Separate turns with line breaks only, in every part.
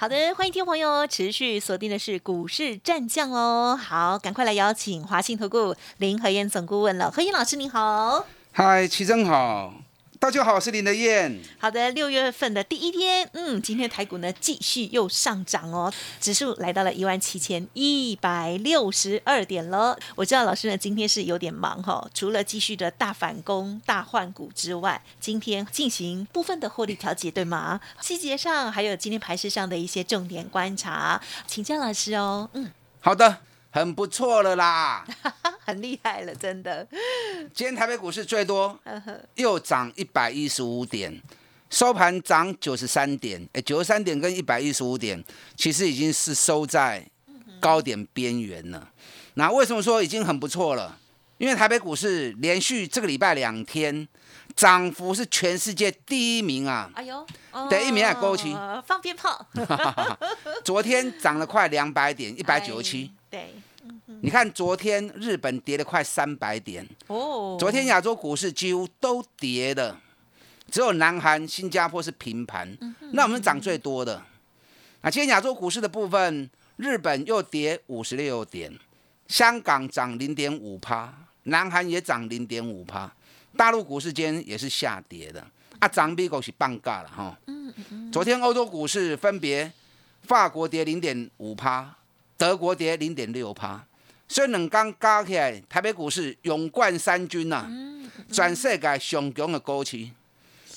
好的，欢迎听众朋友持续锁定的是股市战将哦。好，赶快来邀请华信投顾林和燕总顾问了。何燕老师您好，
嗨，齐真好。大家好，我是林德燕。
好的，六月份的第一天，嗯，今天台股呢继续又上涨哦，指数来到了一万七千一百六十二点了。我知道老师呢今天是有点忙哈，除了继续的大反攻、大换股之外，今天进行部分的获利调节，对吗？细节上还有今天盘市上的一些重点观察，请教老师哦。
嗯，好的。很不错了啦，
很厉害了，真的。
今天台北股市最多又涨一百一十五点，收盘涨九十三点。哎，九十三点跟一百一十五点，其实已经是收在高点边缘了。那为什么说已经很不错了？因为台北股市连续这个礼拜两天涨幅是全世界第一名啊！哎呦，第一名啊勾起
放鞭炮。
昨天涨了快两百点，一百九十七。对，你看昨天日本跌了快三百点。哦，昨天亚洲股市几乎都跌的，只有南韩、新加坡是平盘。那我们涨最多的，啊，今天亚洲股市的部分，日本又跌五十六点，香港涨零点五趴，南韩也涨零点五趴，大陆股市间也是下跌的。啊，涨比狗是半价了哈。昨天欧洲股市分别，法国跌零点五趴。德国跌零点六趴，所以两刚加起来，台北股市勇冠三军呐，全世界上强的股市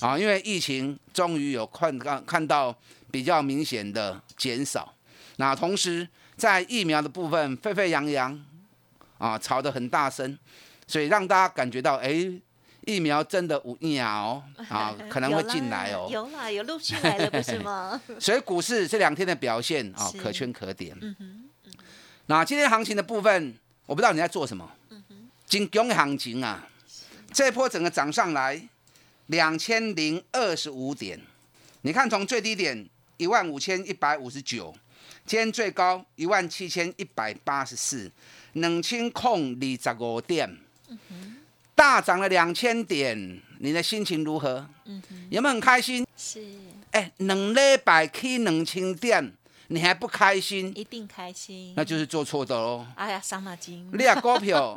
啊！因为疫情终于有看看看到比较明显的减少，那同时在疫苗的部分沸沸扬扬啊，吵得很大声，所以让大家感觉到，哎，疫苗真的无鸟啊，可能会进来哦，
有啦，有陆续来了，不是吗？
所以股市这两天的表现啊，可圈可点。那今天行情的部分，我不知道你在做什么。金强的行情啊，这波整个涨上来两千零二十五点。你看，从最低点一万五千一百五十九，今天最高一万七千一百八十四，两千空二十五点，大涨了两千点。你的心情如何？有没有很开心？是。哎，两礼拜去两千点。你还不开心？
一定开心，
那就是做错的喽。
哎呀，伤脑筋！
你啊，股票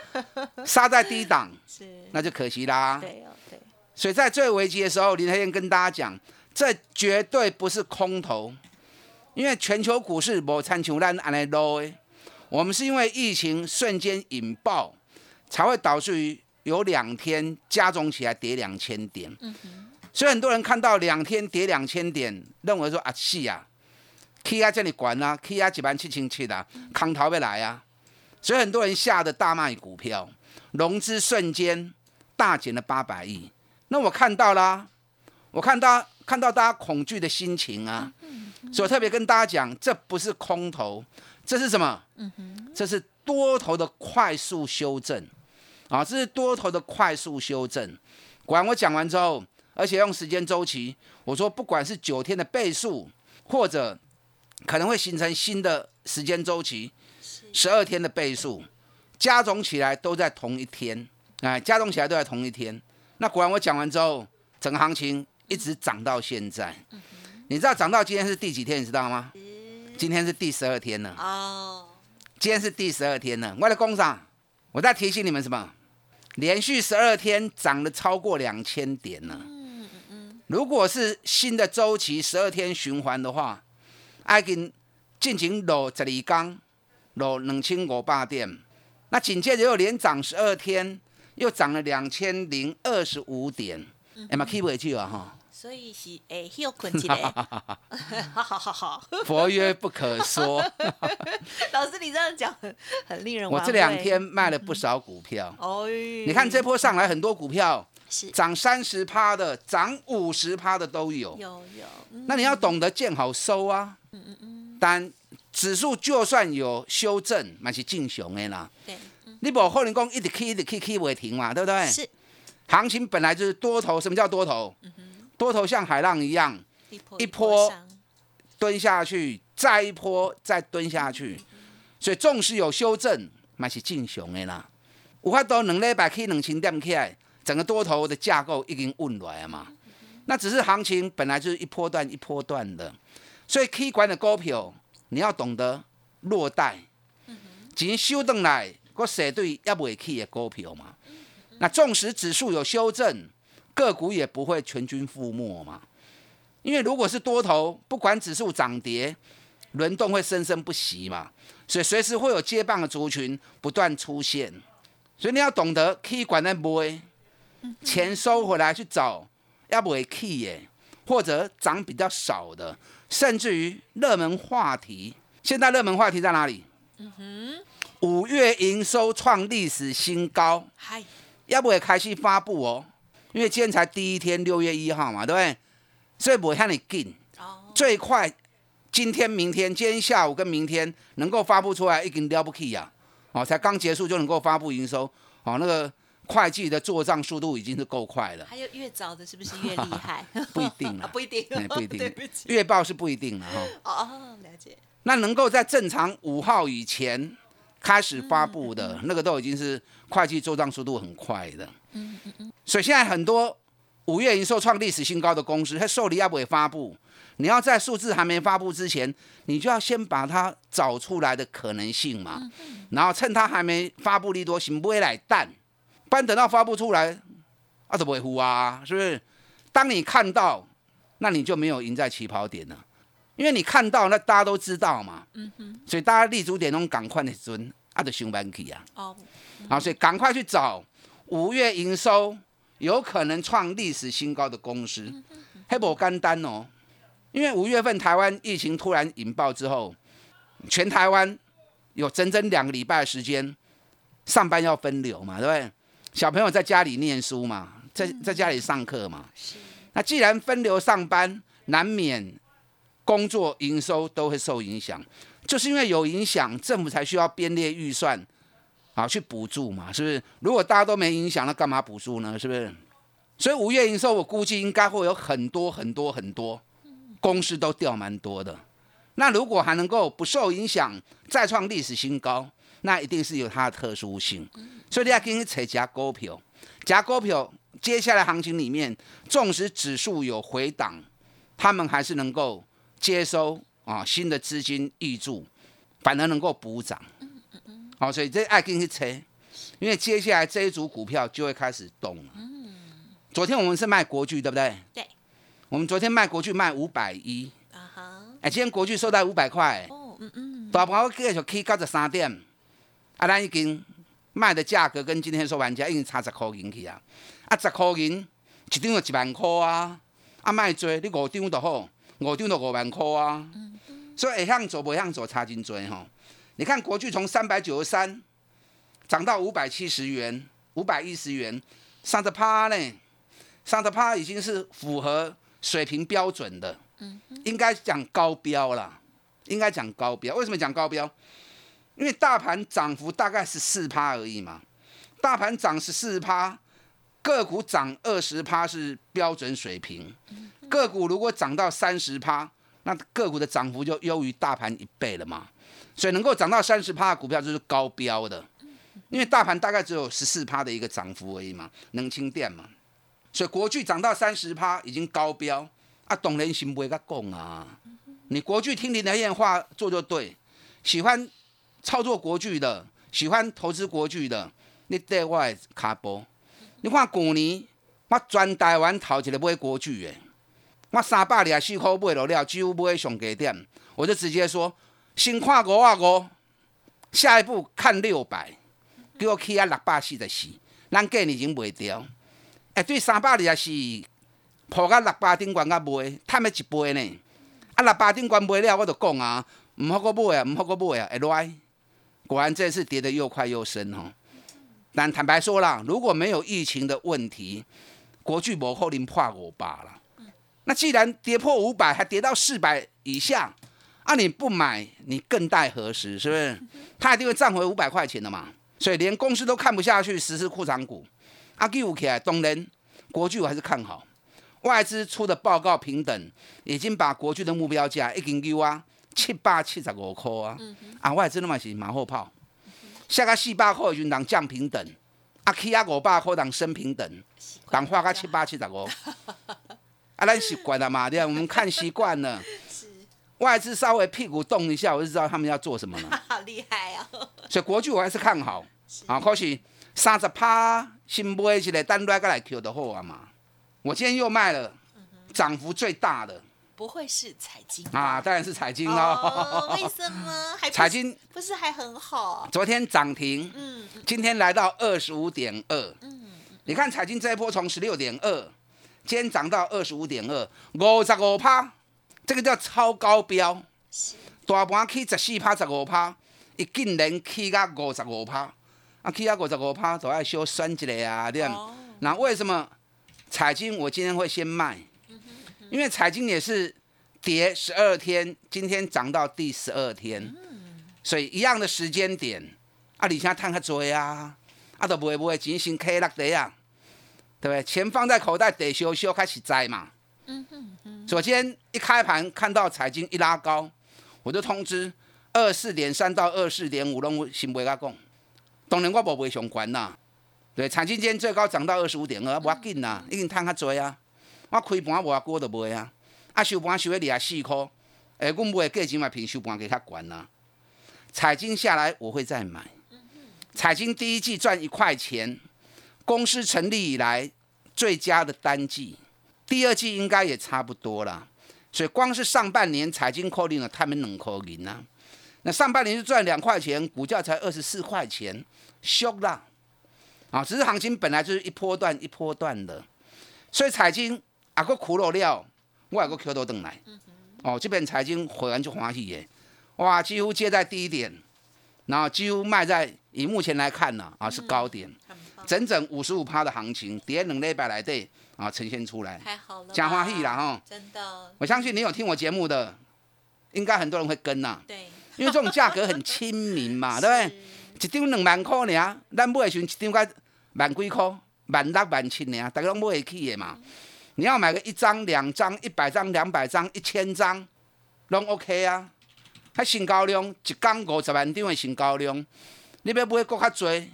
杀在低档，是那就可惜啦。对哦，对。所以在最危急的时候，林黑燕跟大家讲，这绝对不是空头，因为全球股市无参球烂安来 low 我们是因为疫情瞬间引爆，才会导致于有两天加总起来跌两千点。嗯哼。所以很多人看到两天跌两千点，认为说啊，是啊。K 啊这里管啊，K 啊几万七千七的，空头要来啊，所以很多人吓得大卖股票，融资瞬间大减了八百亿。那我看到啦，我看到看到大家恐惧的心情啊，所以我特别跟大家讲，这不是空头，这是什么？这是多头的快速修正啊，这是多头的快速修正。管我讲完之后，而且用时间周期，我说不管是九天的倍数或者。可能会形成新的时间周期，十二天的倍数加总起来都在同一天，哎，加总起来都在同一天。那果然我讲完之后，整个行情一直涨到现在。你知道涨到今天是第几天？你知道吗？今天是第十二天了。哦，今天是第十二天了。为了工厂，我在提醒你们什么？连续十二天涨了超过两千点了。如果是新的周期十二天循环的话。已经进行落十二天，落两千五百点，那紧接着又连涨十二天，又涨了两千零二十五点，哎嘛 keep 回去啊哈。
所以是哎休困起来，好好好好。
佛曰不可说。
老师你这样讲很令人。
我这两天卖了不少股票。哦。你看这波上来很多股票。涨三十趴的，涨五十趴的都有。有有。那你要懂得见好收啊。但指数就算有修正，那是正常的啦。对。你不可能讲一直起一直起起不停嘛，对不对？
是。
行情本来就是多头，什么叫多头？多头像海浪一样，一波蹲下去，再一波再蹲下去，所以纵使有修正，那是正常的啦。有法度两礼拜起两千点起来，整个多头的架构已经稳来了嘛。那只是行情本来就是一波段一波段的，所以 K 管的股票你要懂得落袋，钱收回来，个蛇对也未起的股票嘛。那纵使指数有修正，个股也不会全军覆没嘛。因为如果是多头，不管指数涨跌，轮动会生生不息嘛。所以随时会有接棒的族群不断出现。所以你要懂得可以管在买，钱收回来去找要不会 key 耶，或者涨比较少的，甚至于热门话题。现在热门话题在哪里？嗯哼，五月营收创历史新高。嗨。要不会开始发布哦，因为今天才第一天，六月一号嘛，对不对？所以不会向你紧。哦。最快今天、明天，今天下午跟明天能够发布出来，已经了不起呀！哦，才刚结束就能够发布营收，哦，那个会计的做账速度已经是够快了。
还有越早的，是不是越厉害？
不一定
啊，不一定，
不一定。月报是不一定的哈。
哦，了解。
那能够在正常五号以前。开始发布的那个都已经是会计做账速度很快的，嗯嗯嗯，所以现在很多五月营收创历史新高的公司，它受理要不会发布，你要在数字还没发布之前，你就要先把它找出来的可能性嘛，然后趁它还没发布利多，行不会来淡，不然等到发布出来，啊怎么会呼啊？是不是？当你看到，那你就没有赢在起跑点了。因为你看到，那大家都知道嘛，嗯哼，所以大家立足点中赶快的准，啊，就上班去啊，哦，好，所以赶快去找五月营收有可能创历史新高的公司，黑不干单哦，因为五月份台湾疫情突然引爆之后，全台湾有整整两个礼拜的时间上班要分流嘛，对不对？小朋友在家里念书嘛，在在家里上课嘛，是，那既然分流上班，难免。工作营收都会受影响，就是因为有影响，政府才需要编列预算，啊，去补助嘛，是不是？如果大家都没影响，那干嘛补助呢？是不是？所以五月营收，我估计应该会有很多很多很多公司都掉蛮多的。那如果还能够不受影响，再创历史新高，那一定是有它的特殊性。所以你要跟扯加股票，加股票，接下来行情里面，纵使指数有回档，他们还是能够。接收啊新的资金挹注，反而能够补涨。好，所以这爱跟去扯，因为接下来这一组股票就会开始动了。嗯。昨天我们是卖国巨，对不对？
对。
我们昨天卖国巨卖五百一。啊哈。哎，今天国巨收在五百块。哦嗯嗯。大盘继续起九十三点，啊，咱已经卖的价格跟今天收盘价已经差十块银去啊。啊，十块银一张就一万块啊。啊，卖多你五张就好。五张就五万块啊，所以向左不向左差真追哈。你看国巨从三百九十三涨到五百七十元、五百一十元，上的趴呢，上的趴已经是符合水平标准的，应该讲高标了，应该讲高标。为什么讲高标？因为大盘涨幅大概是四趴而已嘛，大盘涨十四趴，个股涨二十趴是标准水平。个股如果涨到三十趴，那个股的涨幅就优于大盘一倍了嘛。所以能够涨到三十趴的股票就是高标的，因为大盘大概只有十四趴的一个涨幅而已嘛，能清电嘛。所以国巨涨到三十趴已经高标啊，懂人心不会甲讲啊。你国巨听林德燕话做就对，喜欢操作国巨的，喜欢投资国巨的，你对我卡波。你看去年我全台湾头一个买国巨的。我三百二十四块买落了，几乎买上低点，我就直接说，先看五啊五，下一步看六百，给我起啊六百四十四，咱价已经卖掉。哎，对三百二十四，破到六百顶关甲卖，赚了一倍呢。啊，六百顶关卖了，我就讲啊，唔好个买啊，唔好个买啊，会来。果然这次跌得又快又深哦。但坦白说啦，如果没有疫情的问题，国巨无可能破五百了。那既然跌破五百，还跌到四百以下，啊，你不买，你更待何时？是不是？它一定会涨回五百块钱的嘛？所以连公司都看不下去，实施库藏股。阿 Q 起来，当然国巨我还是看好。外资出的报告平等，已经把国巨的目标价已经给啊七百七十五块啊。啊，外资那么是马后炮，下个四百块就当降平等，啊，起啊五百块当升平等，当花个七百七十五。啊，咱习惯了嘛，对我们看习惯了。外资稍微屁股动一下，我就知道他们要做什么了。
好 厉害哦！
所以国巨我还是看好。啊，可是三十趴新买一个单来个来 Q 的好啊嘛。我今天又卖了，涨幅最大的。
不会是彩金
啊？当然是彩金喽。
为什么？
彩金
不是还很好？
昨天涨停，嗯，今天来到二十五点二，嗯，你看彩金这一波从十六点二，今天涨到二十五点二，五十五趴，这个叫超高标。大盘起十四趴、十五趴，一竟然起到五十五趴，啊，起到五十五趴都要小算一下啊，对那为什么彩金我今天会先卖？因为财经也是跌十二天，今天涨到第十二天，所以一样的时间点，啊，你现在探下追啊，啊，都不会不会进行 K 落地啊，对不对？钱放在口袋，得修修开始摘嘛。嗯哼昨天一开盘看到财经一拉高，我就通知二四点三到二四点五拢先袂甲讲，当然我无袂上关呐。对，财经今天最高涨到二十五点二，无要紧呐，已经探较多啊。我开盘无啊过就卖啊，啊收盘收喺二十四块，诶，阮买价钱嘛平收盘给较悬呐。彩金下来我会再买，彩金第一季赚一块钱，公司成立以来最佳的单季，第二季应该也差不多啦。所以光是上半年彩金扣定了他们两块银呐，那上半年就赚两块钱，股价才二十四块钱，俗啦。啊，只是行情本来就是一波段一波段的，所以彩金。啊，个苦落了，我还个捡倒转来。哦，这边财经会员就欢喜耶，哇，几乎接在低点，然后几乎卖在以目前来看呢，啊是高点，整整五十五趴的行情，跌两礼拜来对啊呈现出来，
太好了，
讲欢喜啦哈，
真的，
我相信你有听我节目的，应该很多人会跟呐，
对，
因为这种价格很亲民嘛，对不对？一张两万块呢，咱买的时候一张才万几块，万六万七呢，大家拢买得起的嘛。你要买个一张、两张、一百张、两百张、一千张，拢 OK 啊！它新高量，一缸五十万张的新高量，你要买搁较多，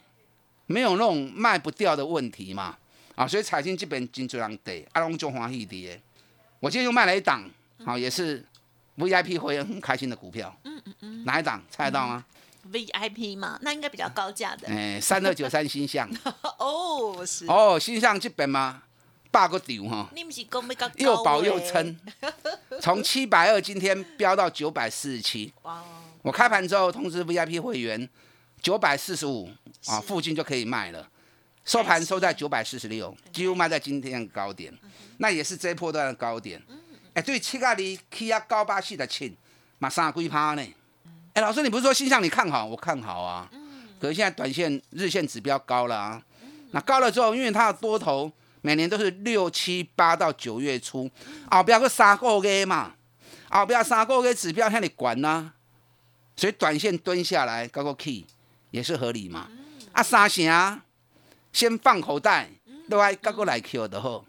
没有那种卖不掉的问题嘛？啊，所以财经这边真多人得，阿龙就欢喜的。我今天又卖了一档，好，也是 VIP 会员很开心的股票。嗯嗯嗯。哪一档？猜得到吗
？VIP 嘛，那应该比较高价的。
哎，三二九三星象。
哦，是。
哦，星象这边吗？八个丢哈，又保又撑，从七百二今天飙到九百四十七。哇！我开盘之后通知 VIP 会员，九百四十五啊附近就可以卖了。收盘收在九百四十六，几乎卖在今天的高点，那也是这一波段的高点。哎，对，七个里起啊高八系的七，马上龟趴呢。哎，老师，你不是说新向你看好？我看好啊。可是现在短线日线指标高了啊。那高了之后，因为它的多头。每年都是六七八到九月初，后边个三个月嘛，后边三个月指标向你管呐，所以短线蹲下来搞个 key 也是合理嘛。啊，三成先放口袋，另外搞个来 Q 的好。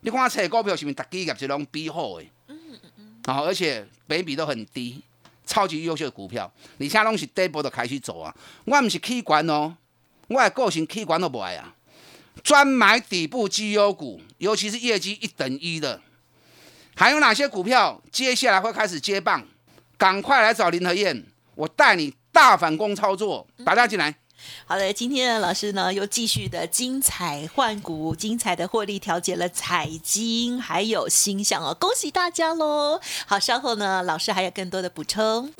你看找股票是不是大基业是拢比好的？嗯嗯嗯。好，而且倍比都很低，超级优秀的股票，而且拢是底部都开始走啊。我唔是起管哦，我的个性起管都不爱啊。专买底部绩优股，尤其是业绩一等一的，还有哪些股票接下来会开始接棒？赶快来找林和燕，我带你大反攻操作，打家进来。
好的，今天的老师呢又继续的精彩换股，精彩的获利调节了彩金，还有星象哦，恭喜大家喽！好，稍后呢老师还有更多的补充。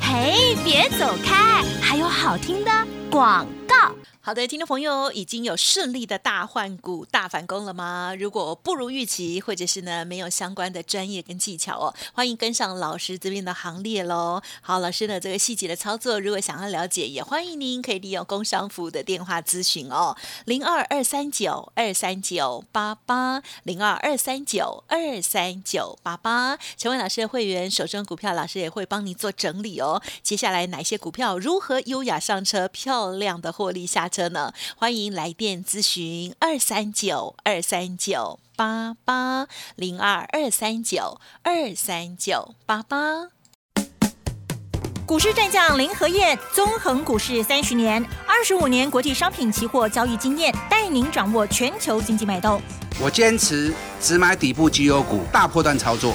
嘿，别走开，还有好听的广告。好的，听众朋友，已经有顺利的大换股、大反攻了吗？如果不如预期，或者是呢没有相关的专业跟技巧哦，欢迎跟上老师这边的行列喽。好，老师呢这个细节的操作，如果想要了解，也欢迎您可以利用工商服务的电话咨询哦，零二二三九二三九八八，零二二三九二三九八八，成为老师的会员，手中股票老师也会帮您做整理哦。接下来哪些股票如何优雅上车，漂亮的获利下车呢？欢迎来电咨询二三九二三九八八零二二三九二三九八八。
股市战将林和燕，纵横股市三十年，二十五年国际商品期货交易经验，带您掌握全球经济脉动。
我坚持只买底部绩优股，大波段操作。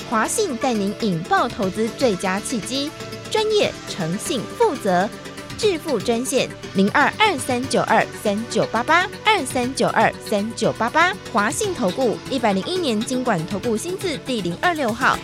华信带您引爆投资最佳契机，专业、诚信、负责，致富专线零二二三九二三九八八二三九二三九八八，华信投顾一百零一年经管投顾新字第零二六号。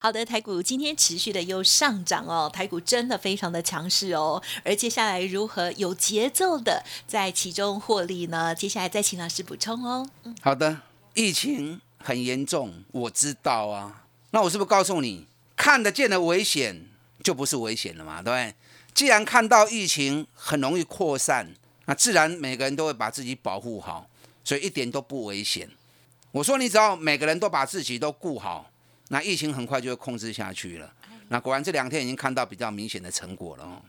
好的，台股今天持续的又上涨哦，台股真的非常的强势哦。而接下来如何有节奏的在其中获利呢？接下来再请老师补充哦。
好的，疫情很严重，我知道啊。那我是不是告诉你，看得见的危险就不是危险了嘛？对不对？既然看到疫情很容易扩散，那自然每个人都会把自己保护好，所以一点都不危险。我说你只要每个人都把自己都顾好。那疫情很快就会控制下去了。那果然这两天已经看到比较明显的成果了哦。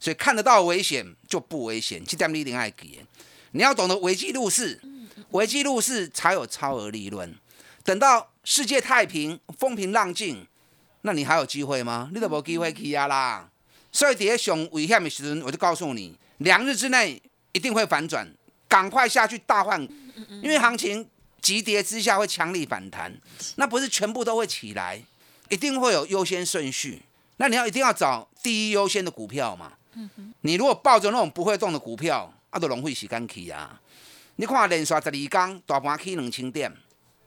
所以看得到危险就不危险，这点你一定要记。你要懂得危机入市，危机入市才有超额利润。等到世界太平、风平浪静，那你还有机会吗？你都无机会去啊啦。所以在上危险的时阵，我就告诉你，两日之内一定会反转，赶快下去大换，因为行情。急跌之下会强力反弹，那不是全部都会起来，一定会有优先顺序。那你要一定要找第一优先的股票嘛。你如果抱着那种不会动的股票，啊，都龙会洗干起啊。你看连续十二天大盘起两千点，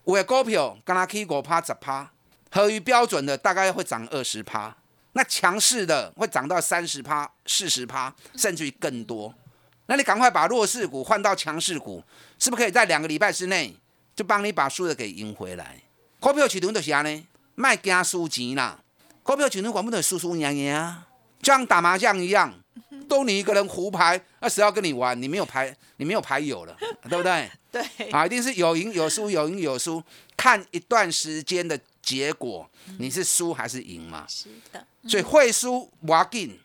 有的股票跟它起五趴十趴，合于标准的大概会涨二十趴，那强势的会涨到三十趴、四十趴，甚至于更多。那你赶快把弱势股换到强势股，是不是可以在两个礼拜之内？就帮你把输的给赢回来。股票市场就是安尼，卖惊输钱啦。股票市场管不得输输赢赢啊，就像打麻将一样，都你一个人胡牌，那谁要跟你玩？你没有牌，你没有牌友了，对不对？
对。
啊，一定是有赢有输，有赢有输，看一段时间的结果，你是输还是赢嘛？是的。所以会输挖进，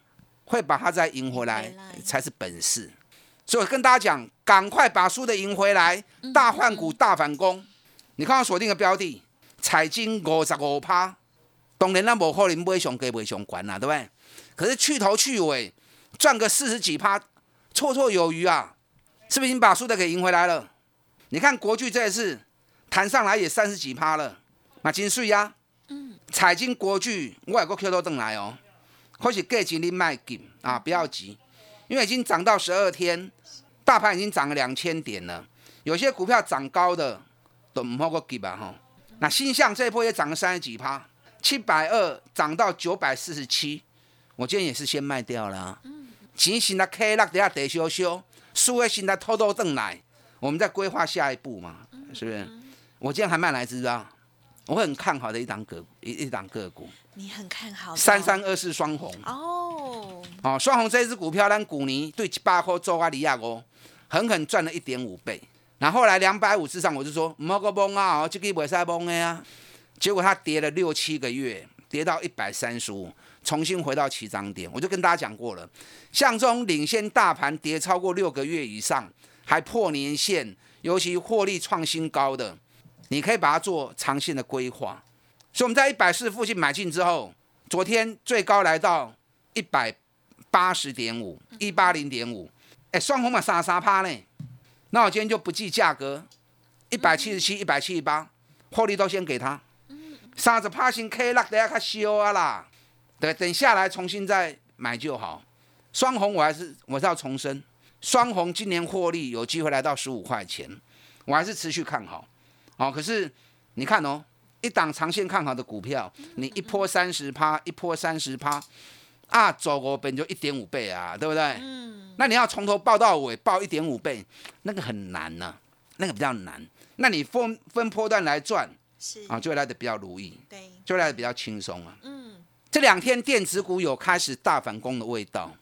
会把它再赢回来才是本事。所以跟大家讲，赶快把输的赢回来，大换股、大反攻。你看我锁定的标的，彩金五十五趴，当然那无可能买上低买上管啦，对不对？可是去头去尾赚个四十几趴，绰绰有余啊！是不是已经把输的给赢回来了？你看国巨这一次弹上来也三十几趴了，那金税呀，嗯，彩金国巨我有个 Q 都等来哦，或许价钱你卖紧啊，不要急，因为已经涨到十二天。大盘已经涨了两千点了，有些股票涨高的都唔好个给吧哈。那新向这一波也涨了三十几趴，七百二涨到九百四十七，我今天也是先卖掉了。嗯，钱现在开落底下得修修，输的现在偷偷挣来，我们在规划下一步嘛，是不是？我今天还卖哪只啊？我很看好的一档个一一档个股。
你很看好？
三三二四双红哦，哦，双红这只股票，咱股尼对百块做阿里亚哦。狠狠赚了一点五倍，然后来两百五之上，我就说莫个崩啊，这个不使崩的啊。结果它跌了六七个月，跌到一百三十五，重新回到起涨点。我就跟大家讲过了，像这种领先大盘跌超过六个月以上，还破年线，尤其获利创新高的，你可以把它做长线的规划。所以我们在一百四附近买进之后，昨天最高来到一百八十点五，一八零点五。哎，双红马三三趴呢，那我今天就不计价格，一百七十七、一百七十八，获利都先给他。三十趴先 K 落，等下看修啊啦，等等下来重新再买就好。双红我还是我是要重申，双红今年获利有机会来到十五块钱，我还是持续看好。哦，可是你看哦，一档长线看好的股票，你一波三十趴，一波三十趴，啊，走过本就一点五倍啊，对不对？嗯。那你要从头报到尾，报一点五倍，那个很难呢，那个比较难。那你分分波段来赚，是啊，就会来的比较如意，对，就会来的比较轻松啊。嗯。这两天电子股有开始大反攻的味道，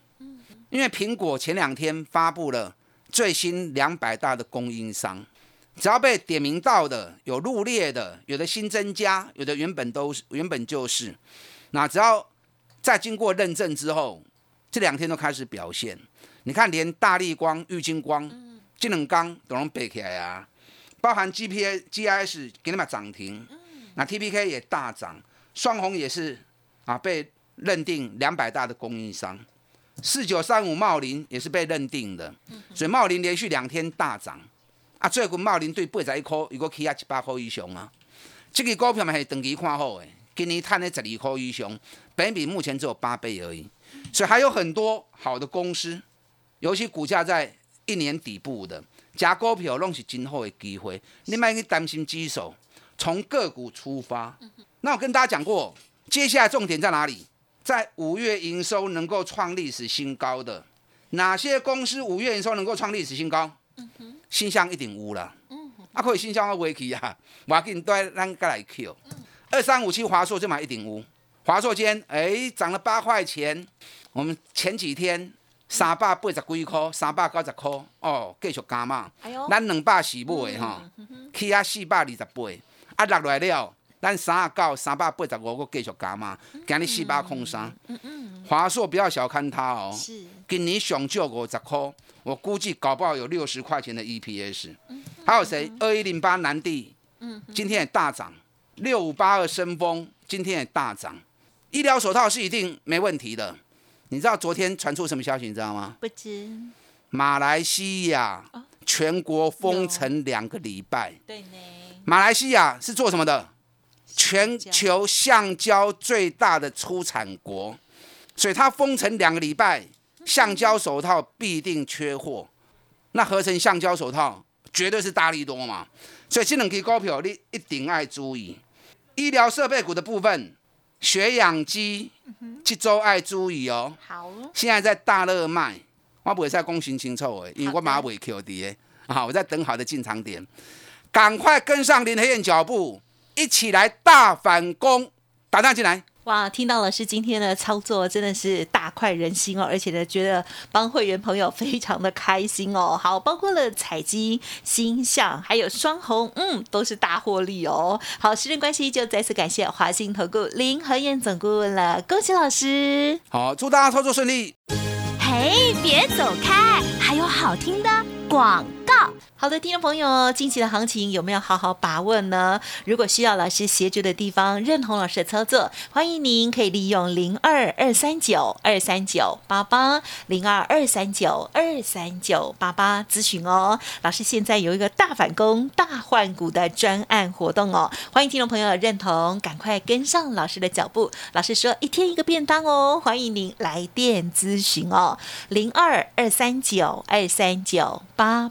因为苹果前两天发布了最新两百大的供应商，只要被点名到的，有入列的，有的新增加，有的原本都是原本就是，那只要。在经过认证之后，这两天都开始表现。你看，连大力光、玉金光、金冷钢都能背起来啊！包含 G P A、G I S 给你们涨停，那 T P K 也大涨，双红也是啊，被认定两百大的供应商。四九三五茂林也是被认定的，所以茂林连续两天大涨啊！最近茂林对八十一块，如果起啊七八块以上啊，这个股票嘛是长期看好的。今年探的十二块以上，本比目前只有八倍而已，所以还有很多好的公司，尤其股价在一年底部的，加股票拢是今后的机会，你卖去担心基手，从个股出发。那我跟大家讲过，接下来重点在哪里？在五月营收能够创历史新高的哪些公司？五月营收能够创历史新高？嗯新乡一定有啦。啊，可以新乡我维去啊，我给你带咱过来 Q。二三五七华硕就买一顶屋，华硕间哎涨了八块钱。我们前几天三百八十几块，三百九十块哦，继续加嘛。咱两百四买的哈，起啊四百二十八，啊落来了，咱三十九、三百八十五个继续加嘛。今日四百空三。华硕不要小看它哦，今年上少五十块，我估计搞不好有六十块钱的 EPS。还有谁？二一零八南地，今天也大涨。六五八二升风今天也大涨，医疗手套是一定没问题的。你知道昨天传出什么消息？你知道吗？
不知。
马来西亚全国封城两个礼拜。
对呢。
马来西亚是做什么的？全球橡胶最大的出产国，所以它封城两个礼拜，橡胶手套必定缺货。那合成橡胶手套绝对是大力多嘛？所以这两支股票你一定爱注意。医疗设备股的部分，血氧机这周爱注意哦。
好，
现在在大热卖，我不会再公行清楚诶，因为我马尾 Q D 诶，啊，我在等好的进场点，赶快跟上林黑燕脚步，一起来大反攻，打上进来。
哇，听到老师今天的操作真的是大快人心哦，而且呢，觉得帮会员朋友非常的开心哦。好，包括了彩金、星象，还有双红，嗯，都是大获利哦。好，时间关系，就再次感谢华信投顾林和燕总顾问了，恭喜老师。
好，祝大家操作顺利。
嘿，别走开，还有好听的广。
好的，听众朋友，近期的行情有没有好好把握呢？如果需要老师协助的地方，认同老师的操作，欢迎您可以利用零二二三九二三九八八零二二三九二三九八八咨询哦。老师现在有一个大反攻、大换股的专案活动哦，欢迎听众朋友认同，赶快跟上老师的脚步。老师说一天一个便当哦，欢迎您来电咨询哦，零二二三九二三九八